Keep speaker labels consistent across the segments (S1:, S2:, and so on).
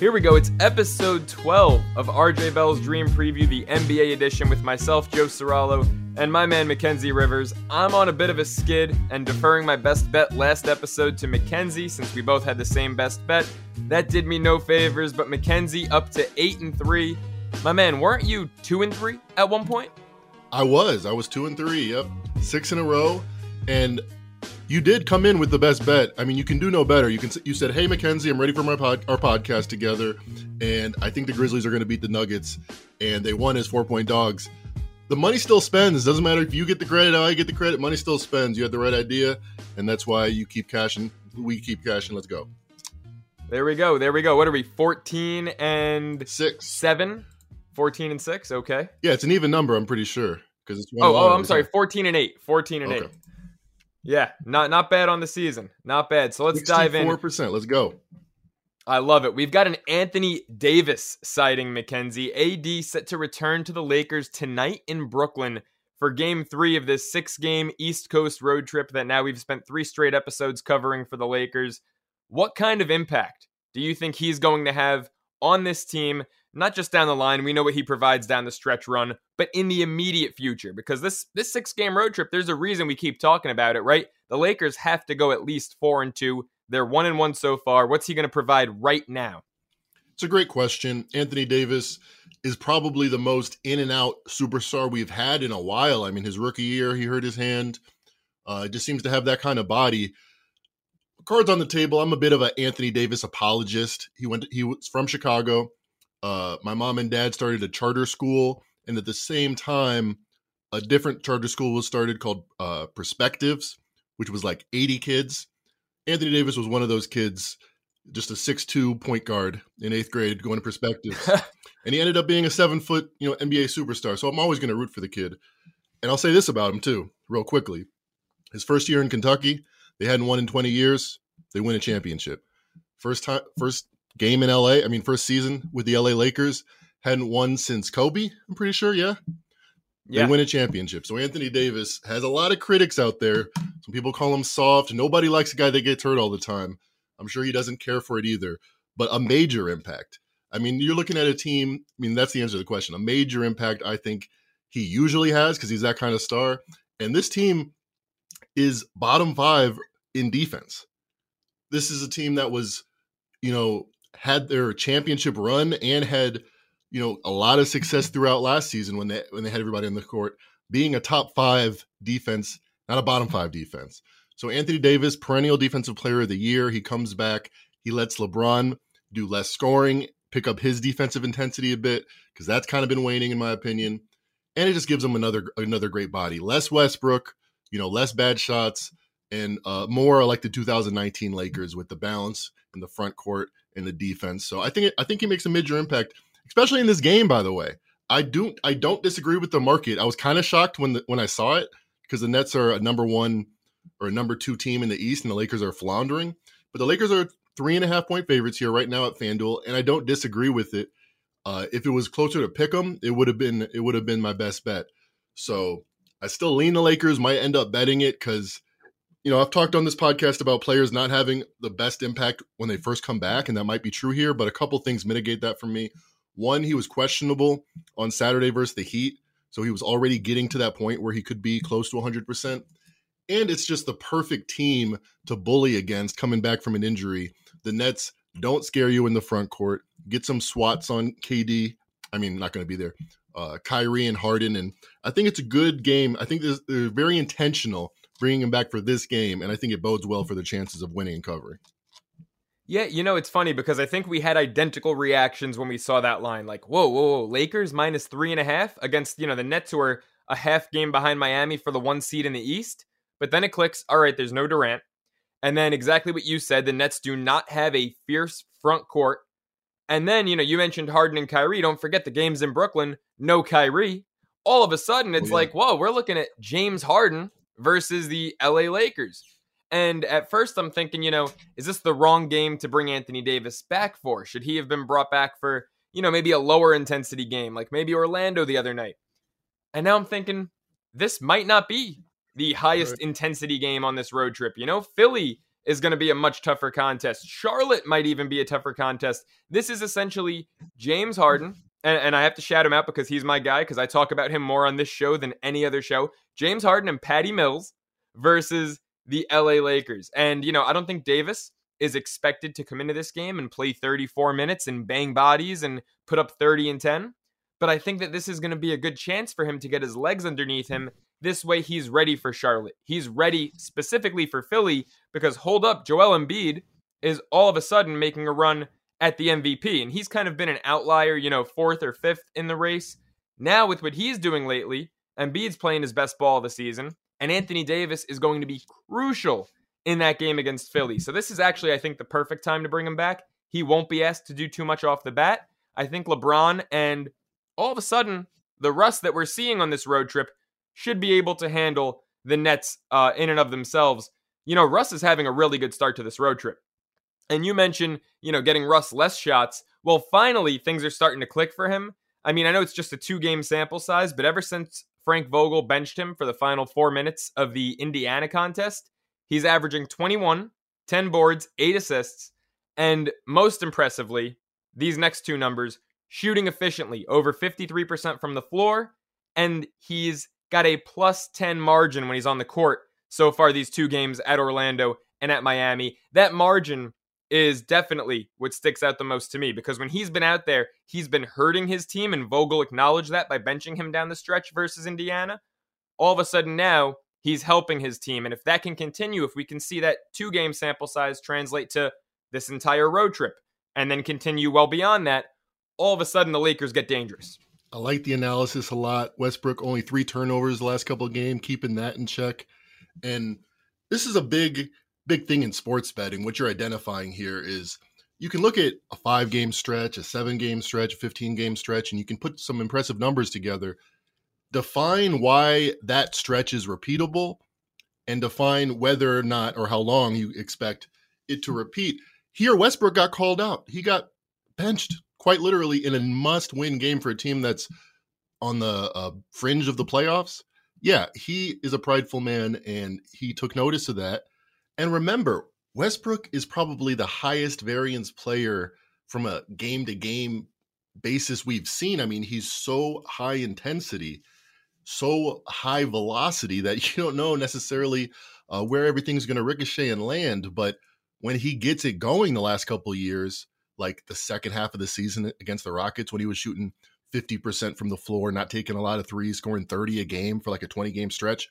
S1: Here we go. It's episode 12 of RJ Bell's Dream Preview, the NBA edition, with myself, Joe Ceraulo, and my man, Mackenzie Rivers. I'm on a bit of a skid and deferring my best bet last episode to Mackenzie since we both had the same best bet. That did me no favors, but Mackenzie up to 8 and 3. My man, weren't you 2 and 3 at one point?
S2: I was. I was 2 and 3. Yep. 6 in a row. And you did come in with the best bet. I mean, you can do no better. You can you said, "Hey, Mackenzie, I'm ready for my pod, our podcast together, and I think the Grizzlies are going to beat the Nuggets." And they won as four point dogs. The money still spends. Doesn't matter if you get the credit, I get the credit. Money still spends. You had the right idea, and that's why you keep cashing. We keep cashing. Let's go.
S1: There we go. There we go. What are we? 14 and
S2: six,
S1: seven, 14 and six. Okay.
S2: Yeah, it's an even number. I'm pretty sure because it's.
S1: oh, oh, I'm sorry. 14 and eight. 14 and okay. eight. Yeah, not not bad on the season. Not bad. So let's dive in.
S2: Four percent. Let's go.
S1: I love it. We've got an Anthony Davis sighting, Mackenzie. AD set to return to the Lakers tonight in Brooklyn for game three of this six game East Coast road trip that now we've spent three straight episodes covering for the Lakers. What kind of impact do you think he's going to have on this team not just down the line. We know what he provides down the stretch run, but in the immediate future. Because this this six game road trip, there's a reason we keep talking about it, right? The Lakers have to go at least four and two. They're one and one so far. What's he going to provide right now?
S2: It's a great question. Anthony Davis is probably the most in and out superstar we've had in a while. I mean, his rookie year, he hurt his hand. Uh, just seems to have that kind of body. Cards on the table. I'm a bit of an Anthony Davis apologist. He went. He was from Chicago uh, my mom and dad started a charter school, and at the same time, a different charter school was started called uh, Perspectives, which was like 80 kids. Anthony Davis was one of those kids, just a six-two point guard in eighth grade, going to Perspectives, and he ended up being a seven-foot, you know, NBA superstar. So I'm always going to root for the kid. And I'll say this about him too, real quickly. His first year in Kentucky, they hadn't won in 20 years. They win a championship. First time, first game in LA. I mean, first season with the LA Lakers hadn't won since Kobe. I'm pretty sure. Yeah. They win a championship. So Anthony Davis has a lot of critics out there. Some people call him soft. Nobody likes a guy that gets hurt all the time. I'm sure he doesn't care for it either. But a major impact. I mean, you're looking at a team. I mean, that's the answer to the question. A major impact, I think he usually has because he's that kind of star. And this team is bottom five in defense. This is a team that was, you know, had their championship run and had you know a lot of success mm-hmm. throughout last season when they when they had everybody in the court being a top five defense not a bottom five defense. So anthony davis perennial defensive player of the year he comes back he lets lebron do less scoring pick up his defensive intensity a bit because that's kind of been waning in my opinion and it just gives him another another great body. Less westbrook you know less bad shots and uh, more like the 2019 lakers with the balance in the front court and the defense. So I think I think he makes a major impact, especially in this game. By the way, I don't I don't disagree with the market. I was kind of shocked when the, when I saw it because the Nets are a number one or a number two team in the East, and the Lakers are floundering. But the Lakers are three and a half point favorites here right now at FanDuel, and I don't disagree with it. Uh, if it was closer to pick them, it would have been it would have been my best bet. So I still lean the Lakers. Might end up betting it because you know, I've talked on this podcast about players not having the best impact when they first come back, and that might be true here, but a couple things mitigate that for me. One, he was questionable on Saturday versus the Heat, so he was already getting to that point where he could be close to 100%. And it's just the perfect team to bully against coming back from an injury. The Nets don't scare you in the front court. Get some swats on KD. I mean, not going to be there. Uh, Kyrie and Harden, and I think it's a good game. I think they're very intentional bringing him back for this game, and I think it bodes well for the chances of winning and covering.
S1: Yeah, you know, it's funny because I think we had identical reactions when we saw that line. Like, whoa, whoa, whoa, Lakers minus three and a half against, you know, the Nets who are a half game behind Miami for the one seed in the East. But then it clicks, all right, there's no Durant. And then exactly what you said, the Nets do not have a fierce front court. And then, you know, you mentioned Harden and Kyrie. Don't forget the games in Brooklyn, no Kyrie. All of a sudden, it's oh, yeah. like, whoa, we're looking at James Harden versus the LA Lakers. And at first, I'm thinking, you know, is this the wrong game to bring Anthony Davis back for? Should he have been brought back for, you know, maybe a lower intensity game, like maybe Orlando the other night? And now I'm thinking, this might not be the highest right. intensity game on this road trip. You know, Philly is going to be a much tougher contest. Charlotte might even be a tougher contest. This is essentially James Harden, and, and I have to shout him out because he's my guy because I talk about him more on this show than any other show. James Harden and Patty Mills versus the LA Lakers. And, you know, I don't think Davis is expected to come into this game and play 34 minutes and bang bodies and put up 30 and 10. But I think that this is going to be a good chance for him to get his legs underneath him. This way, he's ready for Charlotte. He's ready specifically for Philly because hold up, Joel Embiid is all of a sudden making a run at the MVP. And he's kind of been an outlier, you know, fourth or fifth in the race. Now, with what he's doing lately, Embiid's playing his best ball of the season, and Anthony Davis is going to be crucial in that game against Philly. So this is actually, I think, the perfect time to bring him back. He won't be asked to do too much off the bat. I think LeBron and all of a sudden, the Russ that we're seeing on this road trip should be able to handle the Nets uh, in and of themselves. You know, Russ is having a really good start to this road trip. And you mentioned, you know, getting Russ less shots. Well, finally, things are starting to click for him. I mean, I know it's just a two game sample size, but ever since Frank Vogel benched him for the final four minutes of the Indiana contest, He's averaging 21, 10 boards, 8 assists, and most impressively, these next two numbers shooting efficiently, over 53% from the floor, and he's got a plus 10 margin when he's on the court so far these two games at Orlando and at Miami. That margin is definitely what sticks out the most to me because when he's been out there, he's been hurting his team, and Vogel acknowledged that by benching him down the stretch versus Indiana. All of a sudden now, he's helping his team. And if that can continue, if we can see that two game sample size translate to this entire road trip and then continue well beyond that, all of a sudden the Lakers get dangerous.
S2: I like the analysis a lot. Westbrook only three turnovers the last couple of games, keeping that in check. And this is a big, big thing in sports betting. What you're identifying here is you can look at a five game stretch, a seven game stretch, a 15 game stretch, and you can put some impressive numbers together define why that stretch is repeatable and define whether or not or how long you expect it to repeat. Here, Westbrook got called out. He got benched quite literally in a must win game for a team that's on the uh, fringe of the playoffs. Yeah, he is a prideful man and he took notice of that. And remember, Westbrook is probably the highest variance player from a game to game basis we've seen. I mean, he's so high intensity so high velocity that you don't know necessarily uh, where everything's going to ricochet and land. But when he gets it going the last couple years, like the second half of the season against the Rockets, when he was shooting 50% from the floor, not taking a lot of threes, scoring 30 a game for like a 20 game stretch.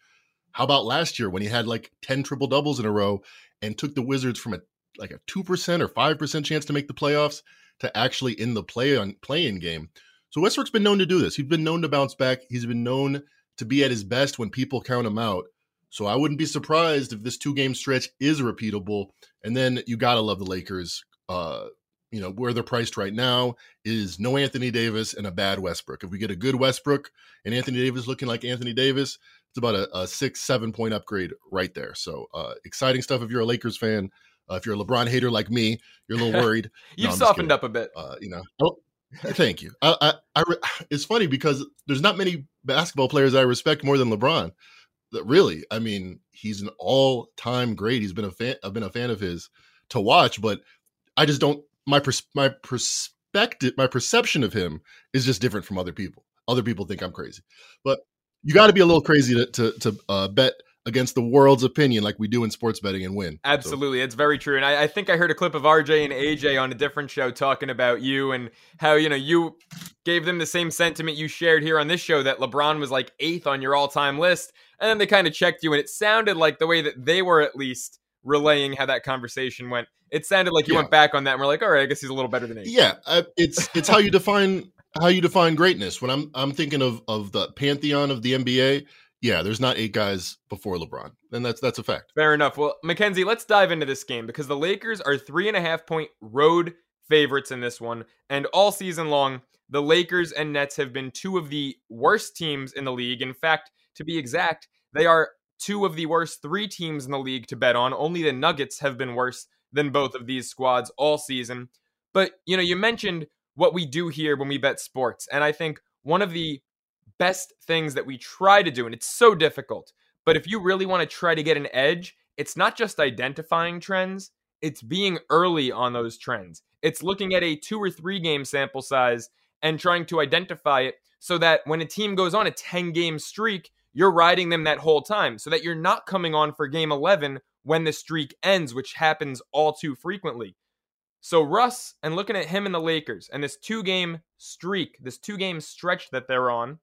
S2: How about last year when he had like 10 triple doubles in a row and took the Wizards from a like a 2% or 5% chance to make the playoffs to actually in the play on play-in game. So Westbrook's been known to do this. He's been known to bounce back. He's been known to be at his best when people count him out. So I wouldn't be surprised if this two game stretch is repeatable. And then you gotta love the Lakers. Uh, you know where they're priced right now is no Anthony Davis and a bad Westbrook. If we get a good Westbrook and Anthony Davis looking like Anthony Davis, about a, a six seven point upgrade right there. So uh, exciting stuff if you're a Lakers fan. Uh, if you're a LeBron hater like me, you're a little worried.
S1: You've no, softened up a bit.
S2: Uh, you know, oh, Thank you. I, I, I, it's funny because there's not many basketball players I respect more than LeBron. That really, I mean, he's an all-time great. He's been a fan. I've been a fan of his to watch, but I just don't. My pers- my perspective, my perception of him is just different from other people. Other people think I'm crazy, but you got to be a little crazy to to, to uh, bet against the world's opinion like we do in sports betting and win.
S1: Absolutely. So. It's very true. And I, I, think I heard a clip of RJ and AJ on a different show talking about you and how, you know, you gave them the same sentiment you shared here on this show that LeBron was like eighth on your all time list. And then they kind of checked you and it sounded like the way that they were at least relaying how that conversation went. It sounded like you yeah. went back on that and we're like, all right, I guess he's a little better than eight.
S2: Yeah. Uh, it's, it's how you define how you define greatness. When I'm I'm thinking of of the pantheon of the NBA, yeah, there's not eight guys before LeBron, and that's that's a fact.
S1: Fair enough. Well, Mackenzie, let's dive into this game because the Lakers are three and a half point road favorites in this one, and all season long, the Lakers and Nets have been two of the worst teams in the league. In fact, to be exact, they are two of the worst three teams in the league to bet on. Only the Nuggets have been worse than both of these squads all season. But you know, you mentioned what we do here when we bet sports, and I think one of the best things that we try to do, and it's so difficult. But if you really want to try to get an edge, it's not just identifying trends, it's being early on those trends. It's looking at a two or three game sample size and trying to identify it so that when a team goes on a 10 game streak, you're riding them that whole time so that you're not coming on for game 11 when the streak ends, which happens all too frequently. So, Russ, and looking at him and the Lakers and this two game streak, this two game stretch that they're on,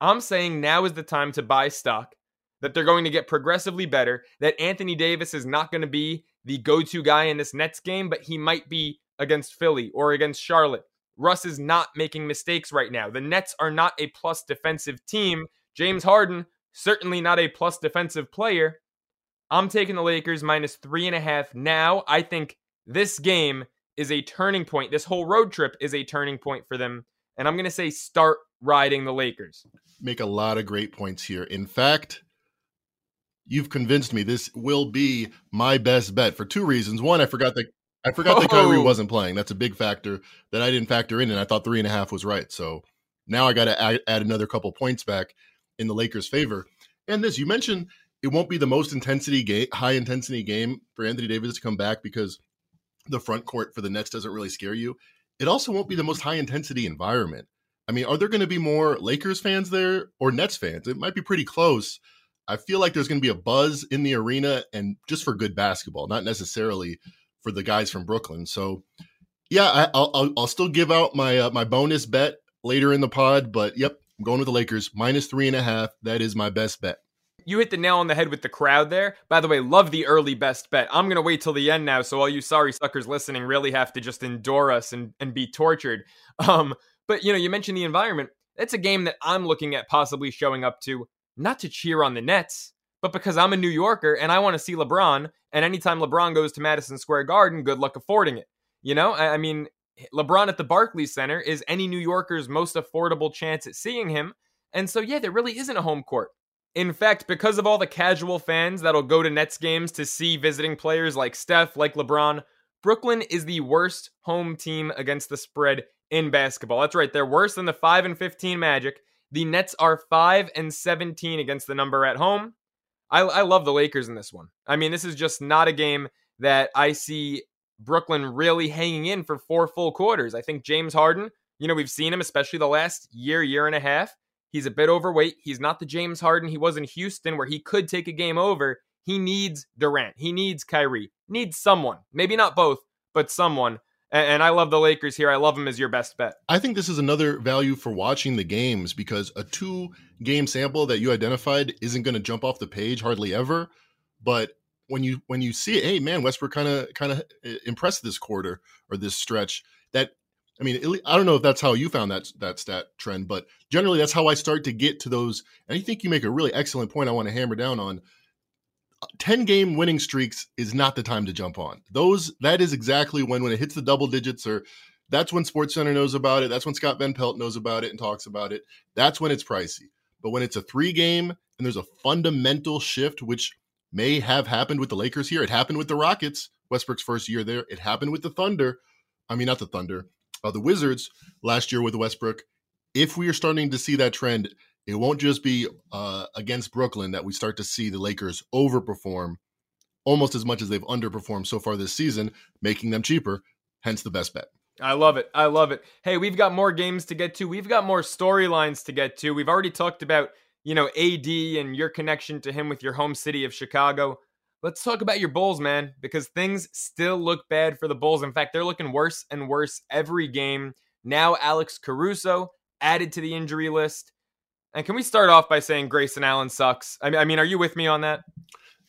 S1: I'm saying now is the time to buy stock, that they're going to get progressively better, that Anthony Davis is not going to be the go to guy in this Nets game, but he might be against Philly or against Charlotte. Russ is not making mistakes right now. The Nets are not a plus defensive team. James Harden, certainly not a plus defensive player. I'm taking the Lakers minus three and a half now. I think this game is a turning point. This whole road trip is a turning point for them. And I'm going to say start riding the Lakers.
S2: Make a lot of great points here. In fact, you've convinced me this will be my best bet for two reasons. One, I forgot that I forgot oh. that Kyrie oh. wasn't playing. That's a big factor that I didn't factor in, and I thought three and a half was right. So now I got to add, add another couple points back in the Lakers' favor. And this, you mentioned it won't be the most intensity game, high intensity game for Anthony Davis to come back because the front court for the Nets doesn't really scare you. It also won't be the most high intensity environment. I mean, are there going to be more Lakers fans there or Nets fans? It might be pretty close. I feel like there's going to be a buzz in the arena and just for good basketball, not necessarily for the guys from Brooklyn. So, yeah, I, will I'll still give out my uh, my bonus bet later in the pod, but yep, I'm going with the Lakers minus three and a half. That is my best bet.
S1: You hit the nail on the head with the crowd there. By the way, love the early best bet. I'm going to wait till the end now, so all you sorry suckers listening really have to just endure us and, and be tortured. Um, but, you know, you mentioned the environment. It's a game that I'm looking at possibly showing up to, not to cheer on the Nets, but because I'm a New Yorker and I want to see LeBron. And anytime LeBron goes to Madison Square Garden, good luck affording it. You know, I, I mean, LeBron at the Barclays Center is any New Yorker's most affordable chance at seeing him. And so, yeah, there really isn't a home court. In fact, because of all the casual fans that'll go to Nets games to see visiting players like Steph, like LeBron, Brooklyn is the worst home team against the spread in basketball. That's right, they're worse than the 5 and 15 Magic. The Nets are 5 and 17 against the number at home. I, I love the Lakers in this one. I mean, this is just not a game that I see Brooklyn really hanging in for four full quarters. I think James Harden, you know, we've seen him, especially the last year, year and a half. He's a bit overweight. He's not the James Harden he was in Houston where he could take a game over. He needs Durant. He needs Kyrie. Needs someone. Maybe not both, but someone. And I love the Lakers here. I love them as your best bet.
S2: I think this is another value for watching the games because a two game sample that you identified isn't going to jump off the page hardly ever. But when you when you see hey man, Westbrook kind of kind of eh, impressed this quarter or this stretch. That I mean, I don't know if that's how you found that that stat trend, but generally that's how I start to get to those. And I think you make a really excellent point. I want to hammer down on. 10 game winning streaks is not the time to jump on. Those that is exactly when when it hits the double digits or that's when Sports Center knows about it. That's when Scott Van Pelt knows about it and talks about it. That's when it's pricey. But when it's a 3 game and there's a fundamental shift which may have happened with the Lakers here, it happened with the Rockets, Westbrook's first year there. It happened with the Thunder. I mean not the Thunder, uh, the Wizards last year with Westbrook. If we are starting to see that trend, it won't just be uh, against Brooklyn that we start to see the Lakers overperform almost as much as they've underperformed so far this season, making them cheaper. Hence the best bet.
S1: I love it. I love it. Hey, we've got more games to get to. We've got more storylines to get to. We've already talked about, you know, AD and your connection to him with your home city of Chicago. Let's talk about your Bulls, man, because things still look bad for the Bulls. In fact, they're looking worse and worse every game. Now, Alex Caruso added to the injury list. And can we start off by saying Grayson Allen sucks? I mean, I are you with me on that?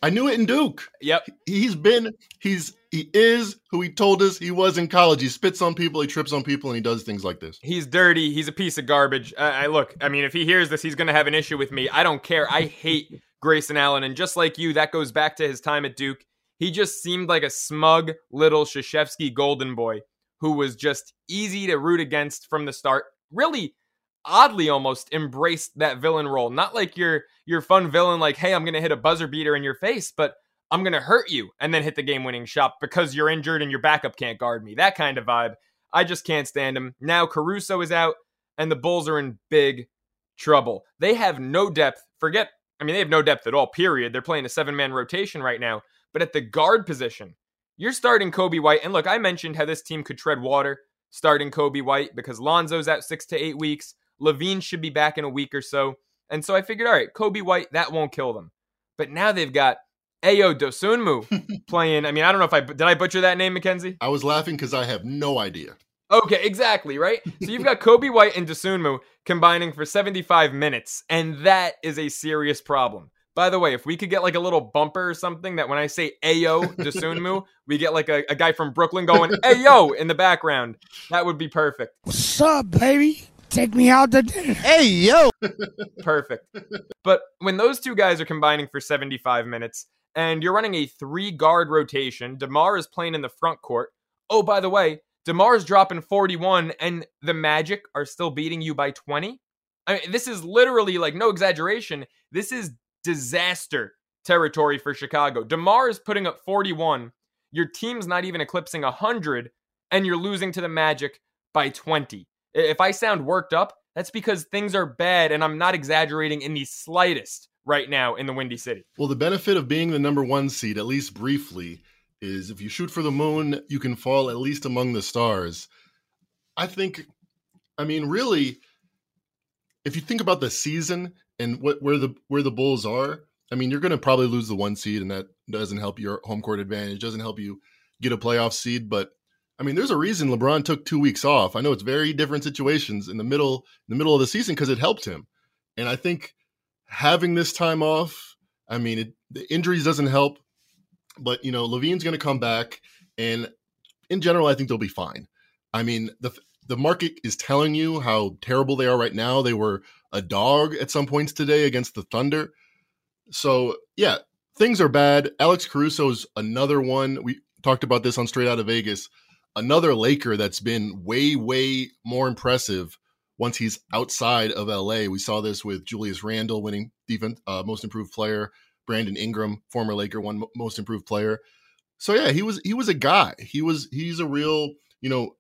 S2: I knew it in Duke.
S1: Yep.
S2: He's been, he's, he is who he told us he was in college. He spits on people, he trips on people, and he does things like this.
S1: He's dirty. He's a piece of garbage. I look, I mean, if he hears this, he's going to have an issue with me. I don't care. I hate Grayson Allen. And just like you, that goes back to his time at Duke. He just seemed like a smug little Krzyzewski golden boy who was just easy to root against from the start. Really, oddly almost embraced that villain role. Not like your your fun villain, like, hey, I'm gonna hit a buzzer beater in your face, but I'm gonna hurt you and then hit the game winning shot because you're injured and your backup can't guard me. That kind of vibe. I just can't stand him. Now Caruso is out, and the Bulls are in big trouble. They have no depth. Forget I mean, they have no depth at all, period. They're playing a seven man rotation right now. But at the guard position, you're starting Coby White. And look, I mentioned how this team could tread water starting Coby White because Lonzo's out six to eight weeks. LaVine should be back in a week or so. And so I figured, all right, Coby White, that won't kill them. But now they've got Ayo Dosunmu playing. I mean, I don't know if I did I butcher that name, Mackenzie?
S2: I was laughing because I have no idea.
S1: Okay, exactly, right? So you've got Coby White and Dosunmu combining for 75 minutes, and that is a serious problem. By the way, if we could get like a little bumper or something that when I say Ayo Dosunmu, we get like a, a guy from Brooklyn going Ayo in the background, that would be perfect.
S3: What's up, baby? Take me out to dinner.
S4: Hey, yo.
S1: Perfect. But when those two guys are combining for 75 minutes and you're running a three guard rotation, DeMar is playing in the front court. Oh, by the way, DeMar's dropping 41 and the Magic are still beating you by 20. I mean, this is literally like no exaggeration. This is disaster territory for Chicago. DeMar is putting up 41. Your team's not even eclipsing 100 and you're losing to the Magic by 20. If I sound worked up, that's because things are bad and I'm not exaggerating in the slightest right now in the Windy City.
S2: Well, the benefit of being the number one seed, at least briefly, is if you shoot for the moon, you can fall at least among the stars. I think, I mean, really, if you think about the season and what where the where the Bulls are, I mean, you're going to probably lose the one seed, and that doesn't help your home court advantage. Doesn't help you get a playoff seed, but I mean, there's a reason LeBron took two weeks off. I know it's very different situations in the middle in the middle of the season because it helped him, and I think having this time off, I mean, it, the injuries doesn't help, but you know, LaVine's going to come back, and in general, I think they'll be fine. I mean, the the market is telling you how terrible they are right now. They were a dog at some points today against the Thunder. So, yeah, things are bad. Alex Caruso's another one. We talked about this on Straight Out of Vegas. Another Laker that's been way, way more impressive once he's outside of LA. We saw this with Julius Randle winning defense, uh, most improved player. Brandon Ingram, former Laker, one most improved player. So yeah, he was he was a guy. He was he's a real you know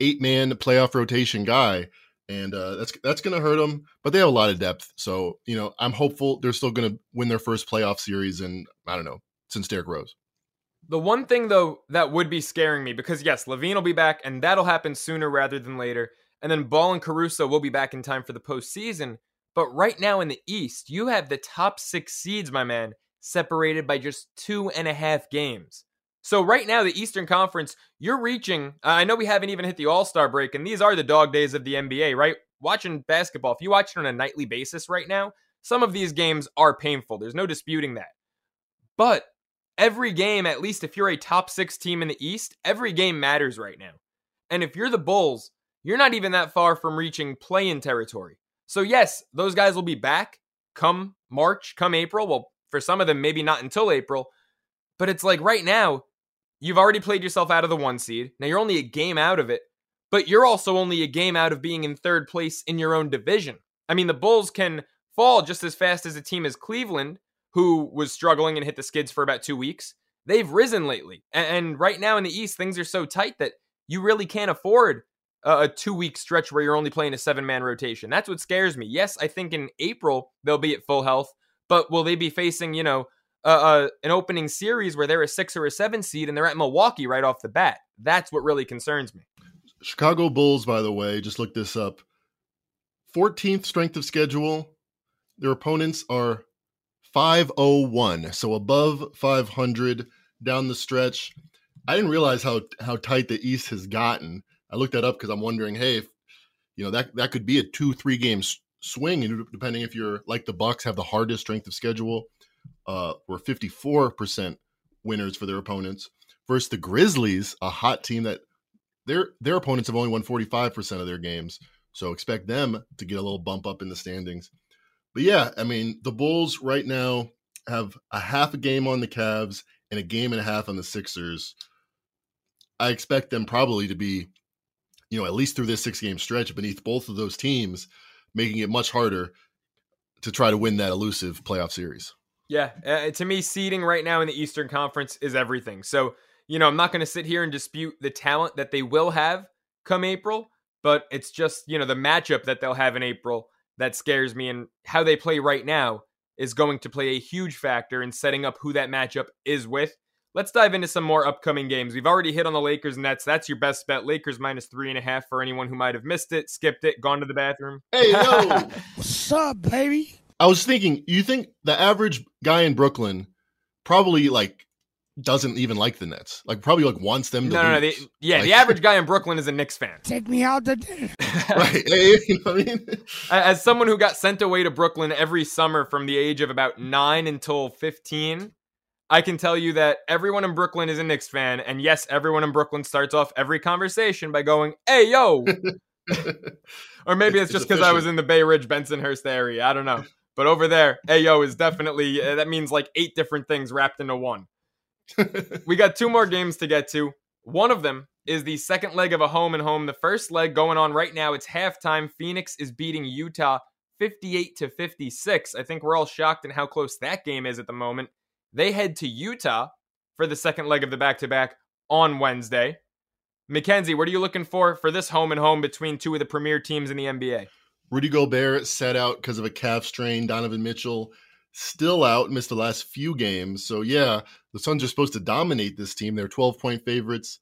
S2: eight man playoff rotation guy, and uh, that's that's to hurt them. But they have a lot of depth, so you know I'm hopeful they're still to win their first playoff series. And I don't know since Derrick Rose.
S1: The one thing though that would be scaring me because yes, LaVine will be back, and that'll happen sooner rather than later. And then Ball and Caruso will be back in time for the postseason. But right now in the East, you have the top six seeds, my man, separated by just two and a half games. So right now, the Eastern Conference, you're reaching. Uh, I know we haven't even hit the All Star break, and these are the dog days of the NBA, right? Watching basketball, if you watch it on a nightly basis right now, some of these games are painful. There's no disputing that. But every game, at least if you're a top six team in the East, every game matters right now. And if you're the Bulls, you're not even that far from reaching play in territory. So, yes, those guys will be back come March, come April. Well, for some of them, maybe not until April. But it's like right now, You've already played yourself out of the one seed. Now you're only a game out of it, but you're also only a game out of being in third place in your own division. I mean, the Bulls can fall just as fast as a team as Cleveland, who was struggling and hit the skids for about two weeks. They've risen lately. And right now in the East, things are so tight that you really can't afford a two week stretch where you're only playing a seven man rotation. That's what scares me. Yes, I think in April they'll be at full health, but will they be facing, you know, uh, an opening series where they're a six or a seven seed and they're at Milwaukee right off the bat. That's what really concerns me.
S2: Chicago Bulls, by the way, just look this up. 14th strength of schedule. Their opponents are 501, so above 500 down the stretch. I didn't realize how how tight the East has gotten. I looked that up because I'm wondering, hey, if, you know that that could be a two three game swing, depending if you're like the Bucks have the hardest strength of schedule uh, were 54% winners for their opponents versus the Grizzlies, a hot team that their their opponents have only won 45% of their games. So expect them to get a little bump up in the standings. But yeah, I mean, the Bulls right now have a half a game on the Cavs and a game and a half on the Sixers. I expect them probably to be, you know, at least through this six game stretch beneath both of those teams, making it much harder to try to win that elusive playoff series.
S1: Yeah, uh, to me, seeding right now in the Eastern Conference is everything. So, you know, I'm not going to sit here and dispute the talent that they will have come April, but it's just, you know, the matchup that they'll have in April that scares me and how they play right now is going to play a huge factor in setting up who that matchup is with. Let's dive into some more upcoming games. We've already hit on the Lakers Nets. That's your best bet. Lakers minus three and a half for anyone who might have missed it, skipped it, gone to the bathroom.
S2: Hey, yo.
S3: What's up, baby?
S2: I was thinking, you think the average guy in Brooklyn probably like doesn't even like the Nets? Like probably like wants them to
S1: no, no, no. The, yeah,
S2: Like-
S1: the average guy in Brooklyn is a Knicks fan.
S3: Take me out to dinner.
S2: right. Hey, you know what I mean?
S1: As someone who got sent away to Brooklyn every summer from the age of about nine until 15, I can tell you that everyone in Brooklyn is a Knicks fan. And yes, everyone in Brooklyn starts off every conversation by going, hey, yo. or maybe it's
S2: It's
S1: just because I was in the Bay Ridge, Bensonhurst area. I don't know. But over there, hey, yo is definitely, uh, that means like eight different things wrapped into one. we got two more games to get to. One of them is the second leg of a home and home. The first leg going on right now. It's halftime. Phoenix is beating Utah 58 to 56. I think we're all shocked in how close that game is at the moment. They head to Utah for the second leg of the back to back on Wednesday. Mackenzie, what are you looking for for this home and home between two of the premier teams in the NBA?
S2: Rudy Gobert set out because of a calf strain. Donovan Mitchell still out, missed the last few games. So yeah, the Suns are supposed to dominate this team. They're 12 point favorites.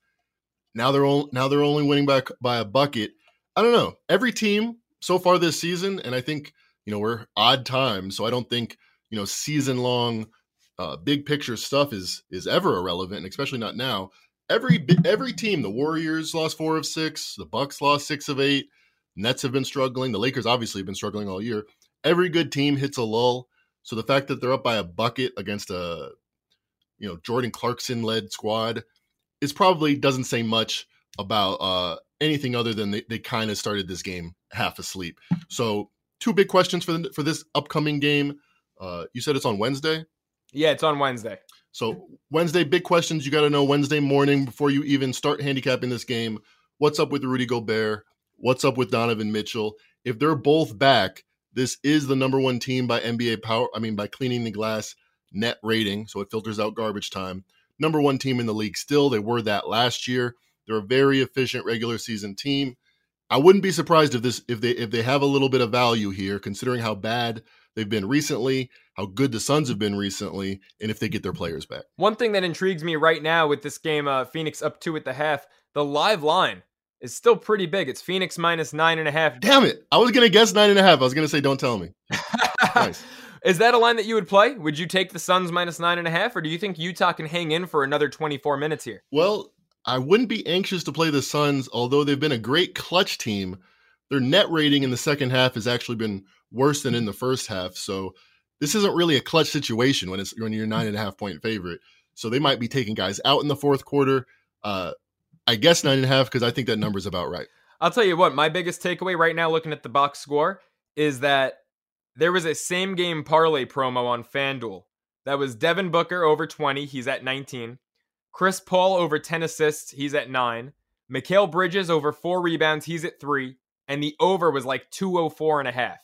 S2: Now they're only, now they're only winning by by a bucket. I don't know. Every team so far this season, and I think you know we're odd times, so I don't think you know season long uh, big picture stuff is is ever irrelevant, especially not now. Every every team, the Warriors lost four of six, the Bucks lost six of eight. Nets have been struggling. The Lakers obviously have been struggling all year. Every good team hits a lull. So the fact that they're up by a bucket against a you know Jordan Clarkson led squad is probably doesn't say much about uh, anything other than they, they kind of started this game half asleep. So two big questions for the, for this upcoming game. Uh, you said it's on Wednesday.
S1: Yeah, it's on Wednesday.
S2: So Wednesday, big questions you got to know Wednesday morning before you even start handicapping this game. What's up with Rudy Gobert? What's up with Donovan Mitchell? If they're both back, this is the number one team by NBA power. I mean, by cleaning the glass net rating, so it filters out garbage time. Number one team in the league still. They were that last year. They're a very efficient regular season team. I wouldn't be surprised if this if they if they have a little bit of value here, considering how bad they've been recently, how good the Suns have been recently, and if they get their players back.
S1: One thing that intrigues me right now with this game, uh, Phoenix up two at the half, the live line is still pretty big. It's Phoenix minus nine and a half.
S2: Damn it! I was gonna guess nine and a half. I was gonna say, don't tell me. Nice.
S1: Is that a line that you would play? Would you take the Suns minus nine and a half, or do you think Utah can hang in for another 24 minutes here?
S2: Well, I wouldn't be anxious to play the Suns, although they've been a great clutch team. Their net rating in the second half has actually been worse than in the first half. So this isn't really a clutch situation when it's when you're nine and a half point favorite. So they might be taking guys out in the fourth quarter. Uh, I guess nine and a half because I think that number's about right.
S1: I'll tell you what, my biggest takeaway right now, looking at the box score, is that there was a same game parlay promo on FanDuel. That was Devin Booker over 20, he's at 19. Chris Paul over 10 assists, he's at 9. Mikal Bridges over 4 rebounds, he's at 3. And the over was like 204 and a half.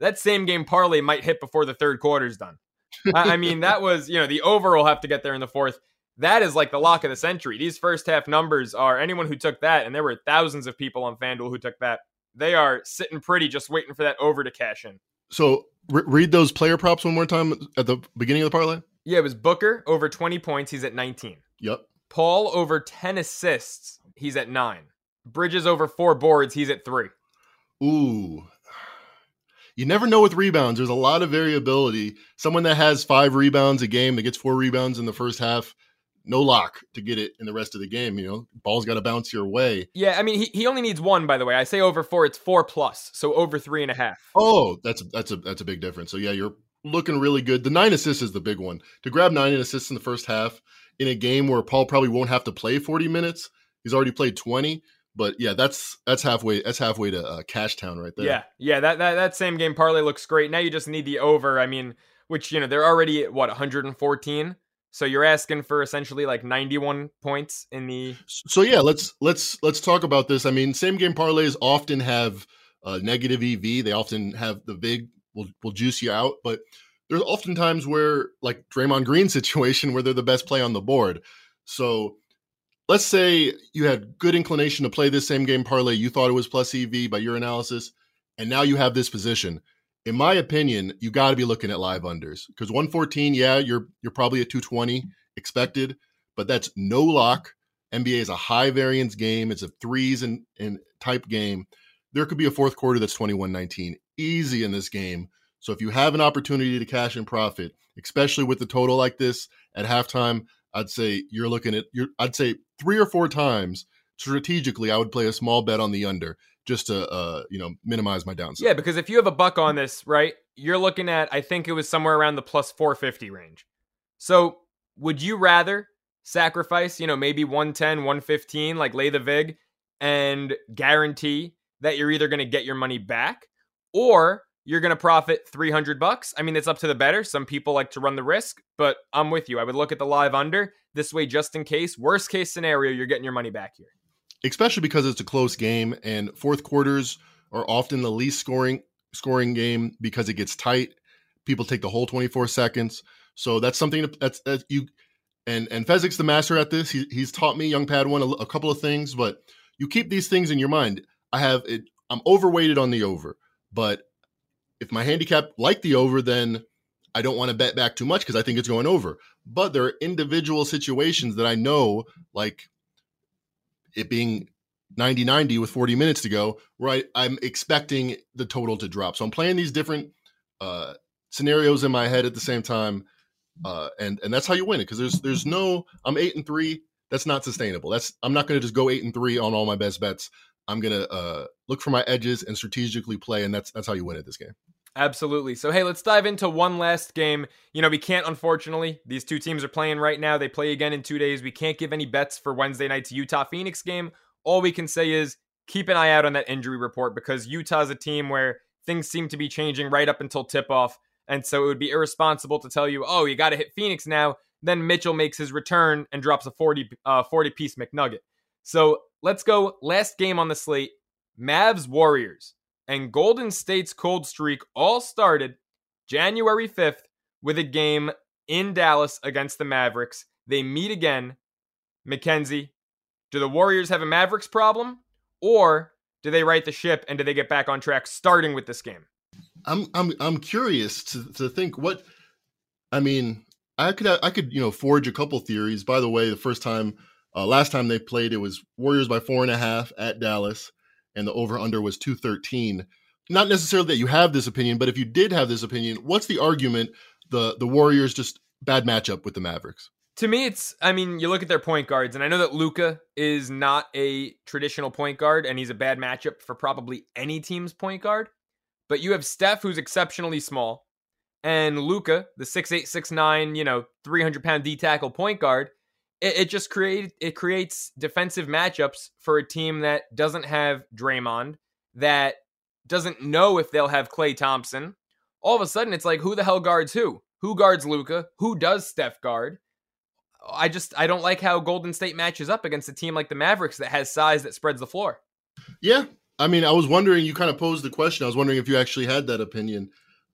S1: That same game parlay might hit before the third quarter's done. I I mean, that was, you know, the over will have to get there in the fourth. That is like the lock of the century. These first half numbers are anyone who took that, and there were thousands of people on FanDuel who took that. They are sitting pretty, just waiting for that over to cash in.
S2: So re- read those player props one more time at the beginning of the parlay.
S1: Yeah, it was Booker over 20 points. He's at 19.
S2: Yep.
S1: Paul over 10 assists. He's at 9. Bridges over 4 boards. He's at 3.
S2: Ooh. You never know with rebounds. There's a lot of variability. Someone that has five rebounds a game that gets four rebounds in the first half, no lock to get it in the rest of the game. You know, ball's got to bounce your way.
S1: Yeah, I mean, he, he only needs one, by the way. I say over 4, it's 4 plus. So over 3.5.
S2: Oh, that's a, that's a that's a big difference. So yeah, you're looking really good. The nine assists is the big one. To grab nine assists in the first half in a game where Paul probably won't have to play 40 minutes. He's already played 20. But yeah, that's that's halfway that's halfway to uh, Cash Town right there.
S1: Yeah, yeah, that, that that same game parlay looks great. Now you just need the over. I mean, which you know they're already at what 114, so you're asking for essentially like 91 points in the.
S2: So yeah, let's let's let's talk about this. I mean, same game parlays often have uh, negative EV. They often have the big will will juice you out, but there's often times where like Draymond Green situation where they're the best play on the board. So let's say you had good inclination to play this same game parlay. You thought it was plus EV by your analysis, and now you have this position. in my opinion, you got to be looking at live unders because 114, yeah, you're you're probably at 220 expected, but that's no lock. NBA is a high variance game. It's a threes and, and type game. There could be a fourth quarter that's 21 19. Easy in this game. So if you have an opportunity to cash and profit, especially with the total like this at halftime, I'd say you're looking at your I'd say three or four times strategically I would play a small bet on the under just to uh, you know minimize my downside.
S1: Yeah, because if you have a buck on this, right, you're looking at I think it was somewhere around the plus 450 range. So would you rather sacrifice, you know, maybe 110, 115, like lay the VIG and guarantee that you're either going to get your money back or you're going to profit 300 bucks. I mean, it's up to the better. Some people like to run the risk, but I'm with you. I would look at the live under this way just in case. Worst case scenario, you're getting your money back here.
S2: Especially because it's a close game and fourth quarters are often the least scoring scoring game because it gets tight. People take the whole 24 seconds. So that's something that's, that you and and Fezzik's the master at this. He, he's taught me, young Padawan, a, a couple of things, but you keep these things in your mind. I have it. I'm overweighted on the over, but if my handicap like the over, then I don't want to bet back too much because I think it's going over. But there are individual situations that I know, like it being 90 90 with 40 minutes to go, where I, am expecting the total to drop. So I'm playing these different uh, scenarios in my head at the same time. Uh, and and that's how you win it because there's there's no I'm eight and three that's not sustainable that's I'm not going to just go eight and three on all my best bets I'm gonna uh, look for my edges and strategically play, and that's that's how you win at this game.
S1: Absolutely. So, hey, let's dive into one last game. You know, we can't, unfortunately, these two teams are playing right now. They play again in two days. We can't give any bets for Wednesday night's Utah Phoenix game. All we can say is keep an eye out on that injury report because Utah's a team where things seem to be changing right up until tip off. And so it would be irresponsible to tell you, oh, you got to hit Phoenix now. Then Mitchell makes his return and drops a 40, uh, 40 piece McNugget. So let's go. Last game on the slate Mavs Warriors and Golden State's cold streak all started January 5th with a game in Dallas against the Mavericks. They meet again. Mackenzie, do the Warriors have a Mavericks problem or do they right the ship and do they get back on track starting with this game?
S2: I'm I'm I'm curious to to think what I mean, I could I could, you know, forge a couple theories. By the way, the first time uh, last time they played, it was Warriors by four and a half at Dallas, and the over under was 213. Not necessarily that you have this opinion, but if you did have this opinion, what's the argument? The the Warriors just bad matchup with the Mavericks.
S1: To me, it's I mean, you look at their point guards, and I know that Luka is not a traditional point guard, and he's a bad matchup for probably any team's point guard. But you have Steph, who's exceptionally small, and Luka, the six eight, six nine, you know, 300 pound D tackle point guard, it, it just create it creates defensive matchups for a team that doesn't have Draymond, that doesn't know if they'll have Klay Thompson. All of a sudden, it's like who the hell guards who? Who guards Luka? Who does Steph guard? I just I don't like how Golden State matches up against a team like the Mavericks that has size that spreads the floor.
S2: Yeah, I mean, I was wondering. You kind of posed the question. I was wondering if you actually had that opinion.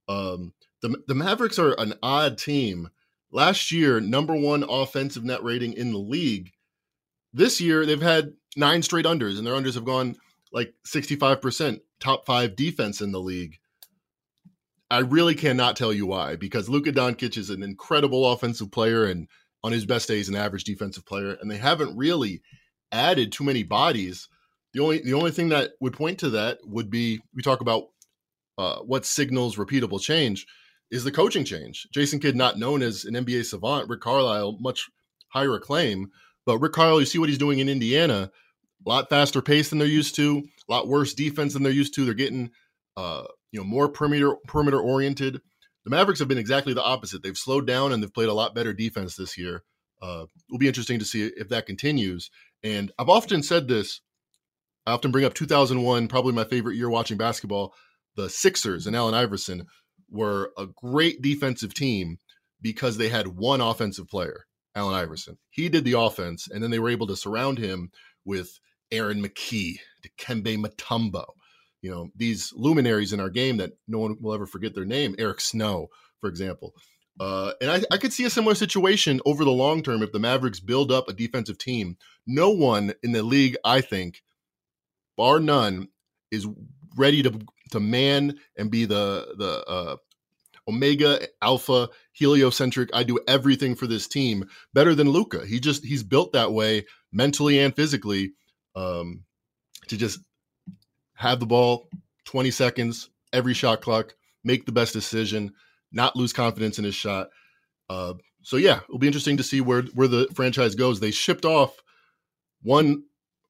S2: Um, the the Mavericks are an odd team Last year, number one offensive net rating in the league. This year, they've had nine straight unders, and their unders have gone like 65%, top five defense in the league. I really cannot tell you why, because Luka Doncic is an incredible offensive player and on his best days, an average defensive player, and they haven't really added too many bodies. The only the only thing that would point to that would be we talk about uh, what signals repeatable change is the coaching change. Jason Kidd, not known as an NBA savant, Rick Carlisle, much higher acclaim. But Rick Carlisle, you see what he's doing in Indiana, a lot faster pace than they're used to, a lot worse defense than they're used to. They're getting, uh, you know, more perimeter perimeter oriented. The Mavericks have been exactly the opposite. They've slowed down and they've played a lot better defense this year. Uh, it'll be interesting to see if that continues. And I've often said this. I often bring up 2001, probably my favorite year watching basketball. The Sixers and Allen Iverson were a great defensive team because they had one offensive player, Allen Iverson. He did the offense, and then they were able to surround him with Aaron McKie, Dikembe Mutombo, you know, these luminaries in our game that no one will ever forget their name, Eric Snow, for example. Uh, and I, I could see a similar situation over the long term if the Mavericks build up a defensive team. No one in the league, I think, bar none, is ready to to man and be the the uh, omega alpha heliocentric. I do everything for this team better than Luka He just he's built that way mentally and physically um, to just have the ball 20 seconds every shot clock, make the best decision, not lose confidence in his shot. Uh, so yeah, it'll be interesting to see where where the franchise goes. They shipped off one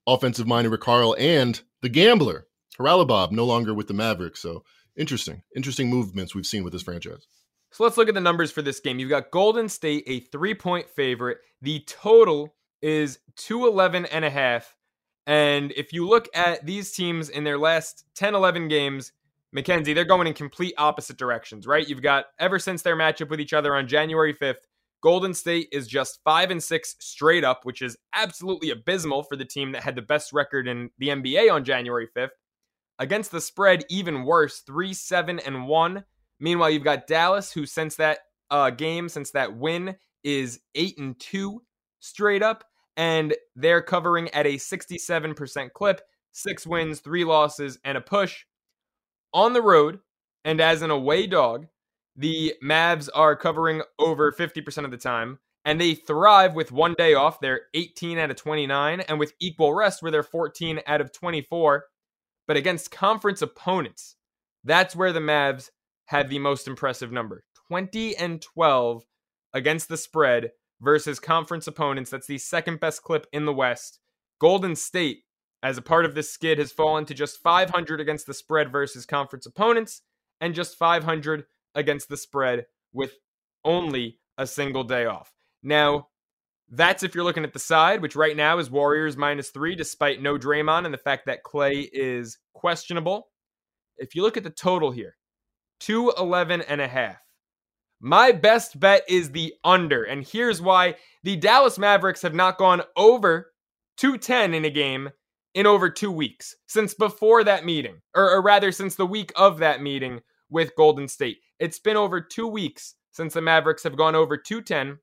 S2: offensive mind, Rick Carl, and the gambler, Haralabob, no longer with the Mavericks. So interesting, interesting movements we've seen with this franchise.
S1: So let's look at the numbers for this game. You've got Golden State, a three point favorite. The total is 211 and a half. And if you look at these teams in their last 10, 11 games, Mackenzie, they're going in complete opposite directions, right? You've got ever since their matchup with each other on January 5th, Golden State is just 5 and 6 straight up, which is absolutely abysmal for the team that had the best record in the NBA on January 5th. Against the spread, even worse, 3 7 and 1. Meanwhile, you've got Dallas, who since that uh, game, since that win, is 8 and 2 straight up and they're covering at a 67% clip, six wins, three losses, and a push. On the road, and as an away dog, the Mavs are covering over 50% of the time, and they thrive with one day off. They're 18 out of 29, and with equal rest, where they're 14 out of 24. But against conference opponents, that's where the Mavs have the most impressive number 20 and 12 against the spread versus conference opponents. That's the second best clip in the West. Golden State, as a part of this skid, has fallen to just 500 against the spread versus conference opponents and just 500 against the spread with only a single day off. Now, that's if you're looking at the side, which right now is Warriors minus three, despite no Draymond and the fact that Klay is questionable. If you look at the total here, 211 and a half. My best bet is the under. And here's why the Dallas Mavericks have not gone over 210 in a game in over two weeks since before that meeting, or, or, rather, since the week of that meeting with Golden State. It's been over two weeks since the Mavericks have gone over 210,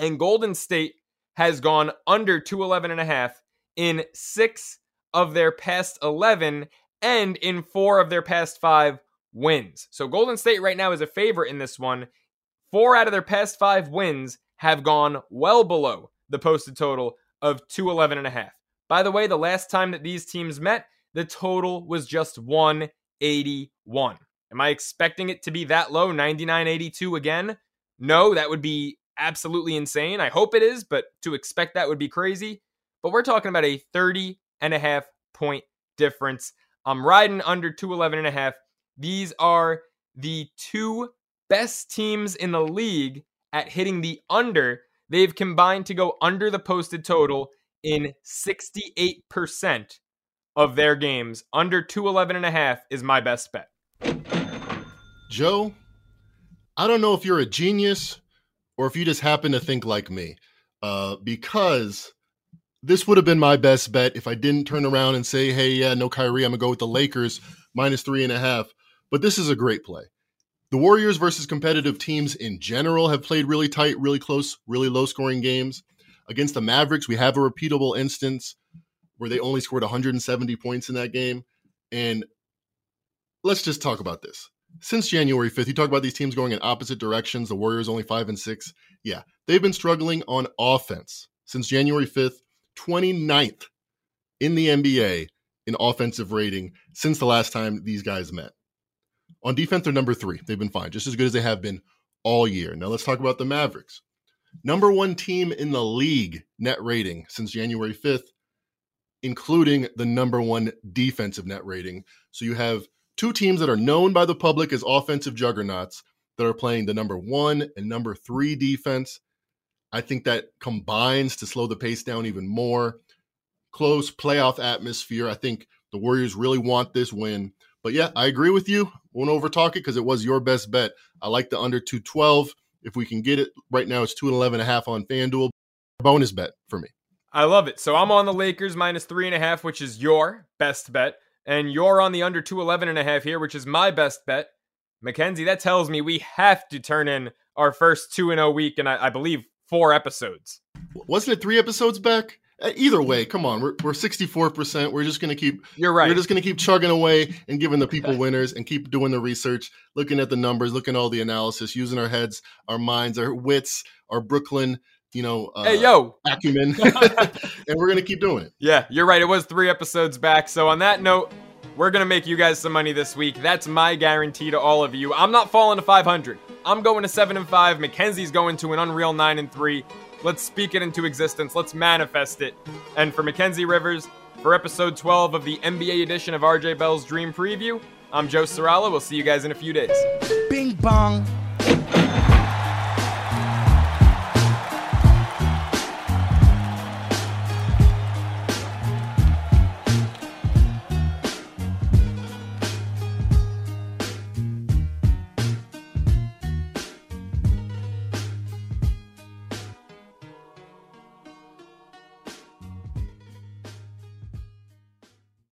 S1: and Golden State has gone under 211 and a half in six of their past 11 and in four of their past five wins. So Golden State right now is a favorite in this one. Four out of their past five wins have gone well below the posted total of 211 and a half. By the way, the last time that these teams met, the total was just 181. Am I expecting it to be that low, 99.82 again? No, that would be absolutely insane. I hope it is, but to expect that would be crazy. But we're talking about a 30 and a half point difference. I'm riding under 211 and a half. These are the two best teams in the league at hitting the under. They've combined to go under the posted total in 68% of their games. Under 211 and a half is my best bet.
S2: Joe, I don't know if you're a genius or if you just happen to think like me. Uh, because this would have been my best bet if I didn't turn around and say, hey, yeah, no Kyrie, I'm going to go with the Lakers minus three and a half. But this is a great play. The Warriors versus competitive teams in general have played really tight, really close, really low scoring games. Against the Mavericks, we have a repeatable instance where they only scored 170 points in that game. And let's just talk about this. Since January 5th, you talk about these teams going in opposite directions. The Warriors only 5 and 6. Yeah, they've been struggling on offense since January 5th, 29th in the NBA in offensive rating since the last time these guys met. On defense, they're number three. They've been fine, just as good as they have been all year. Now let's talk about the Mavericks. Number one team in the league net rating since January 5th, including the number one defensive net rating. So you have two teams that are known by the public as offensive juggernauts that are playing the number one and number three defense. I think that combines to slow the pace down even more. Close playoff atmosphere. I think the Warriors really want this win. But yeah, I agree with you. Won't overtalk it because it was your best bet. I like the under 212. If we can get it right now, it's 211 and a half on FanDuel. Bonus bet for me.
S1: I love it. So I'm on the Lakers minus three and a half, which is your best bet. And you're on the under 211 and a half here, which is my best bet. Mackenzie, that tells me we have to turn in our first 2 0 week and I, I believe four episodes.
S2: Wasn't it three episodes back? Uh, Either way, come on, we're we're 64%. We're just gonna keep
S1: You're right.
S2: we're just gonna keep chugging away and giving the people winners and keep doing the research, looking at the numbers, looking at all the analysis, using our heads, our minds, our wits, our Brooklyn, you know, uh,
S1: hey, yo.
S2: acumen, and we're gonna keep doing it.
S1: Yeah, you're right. It was three episodes back. So, on that note, we're going to make you guys some money this week. That's my guarantee to all of you. I'm not falling to 500. I'm going to 7 and 5. Mackenzie's going to an unreal 9 and 3. Let's speak it into existence. Let's manifest it. And for Mackenzie Rivers, for episode 12 of the NBA edition of RJ Bell's Dream Preview, I'm Joe Ceraulo. We'll see you guys in a few days.
S3: Bing bong.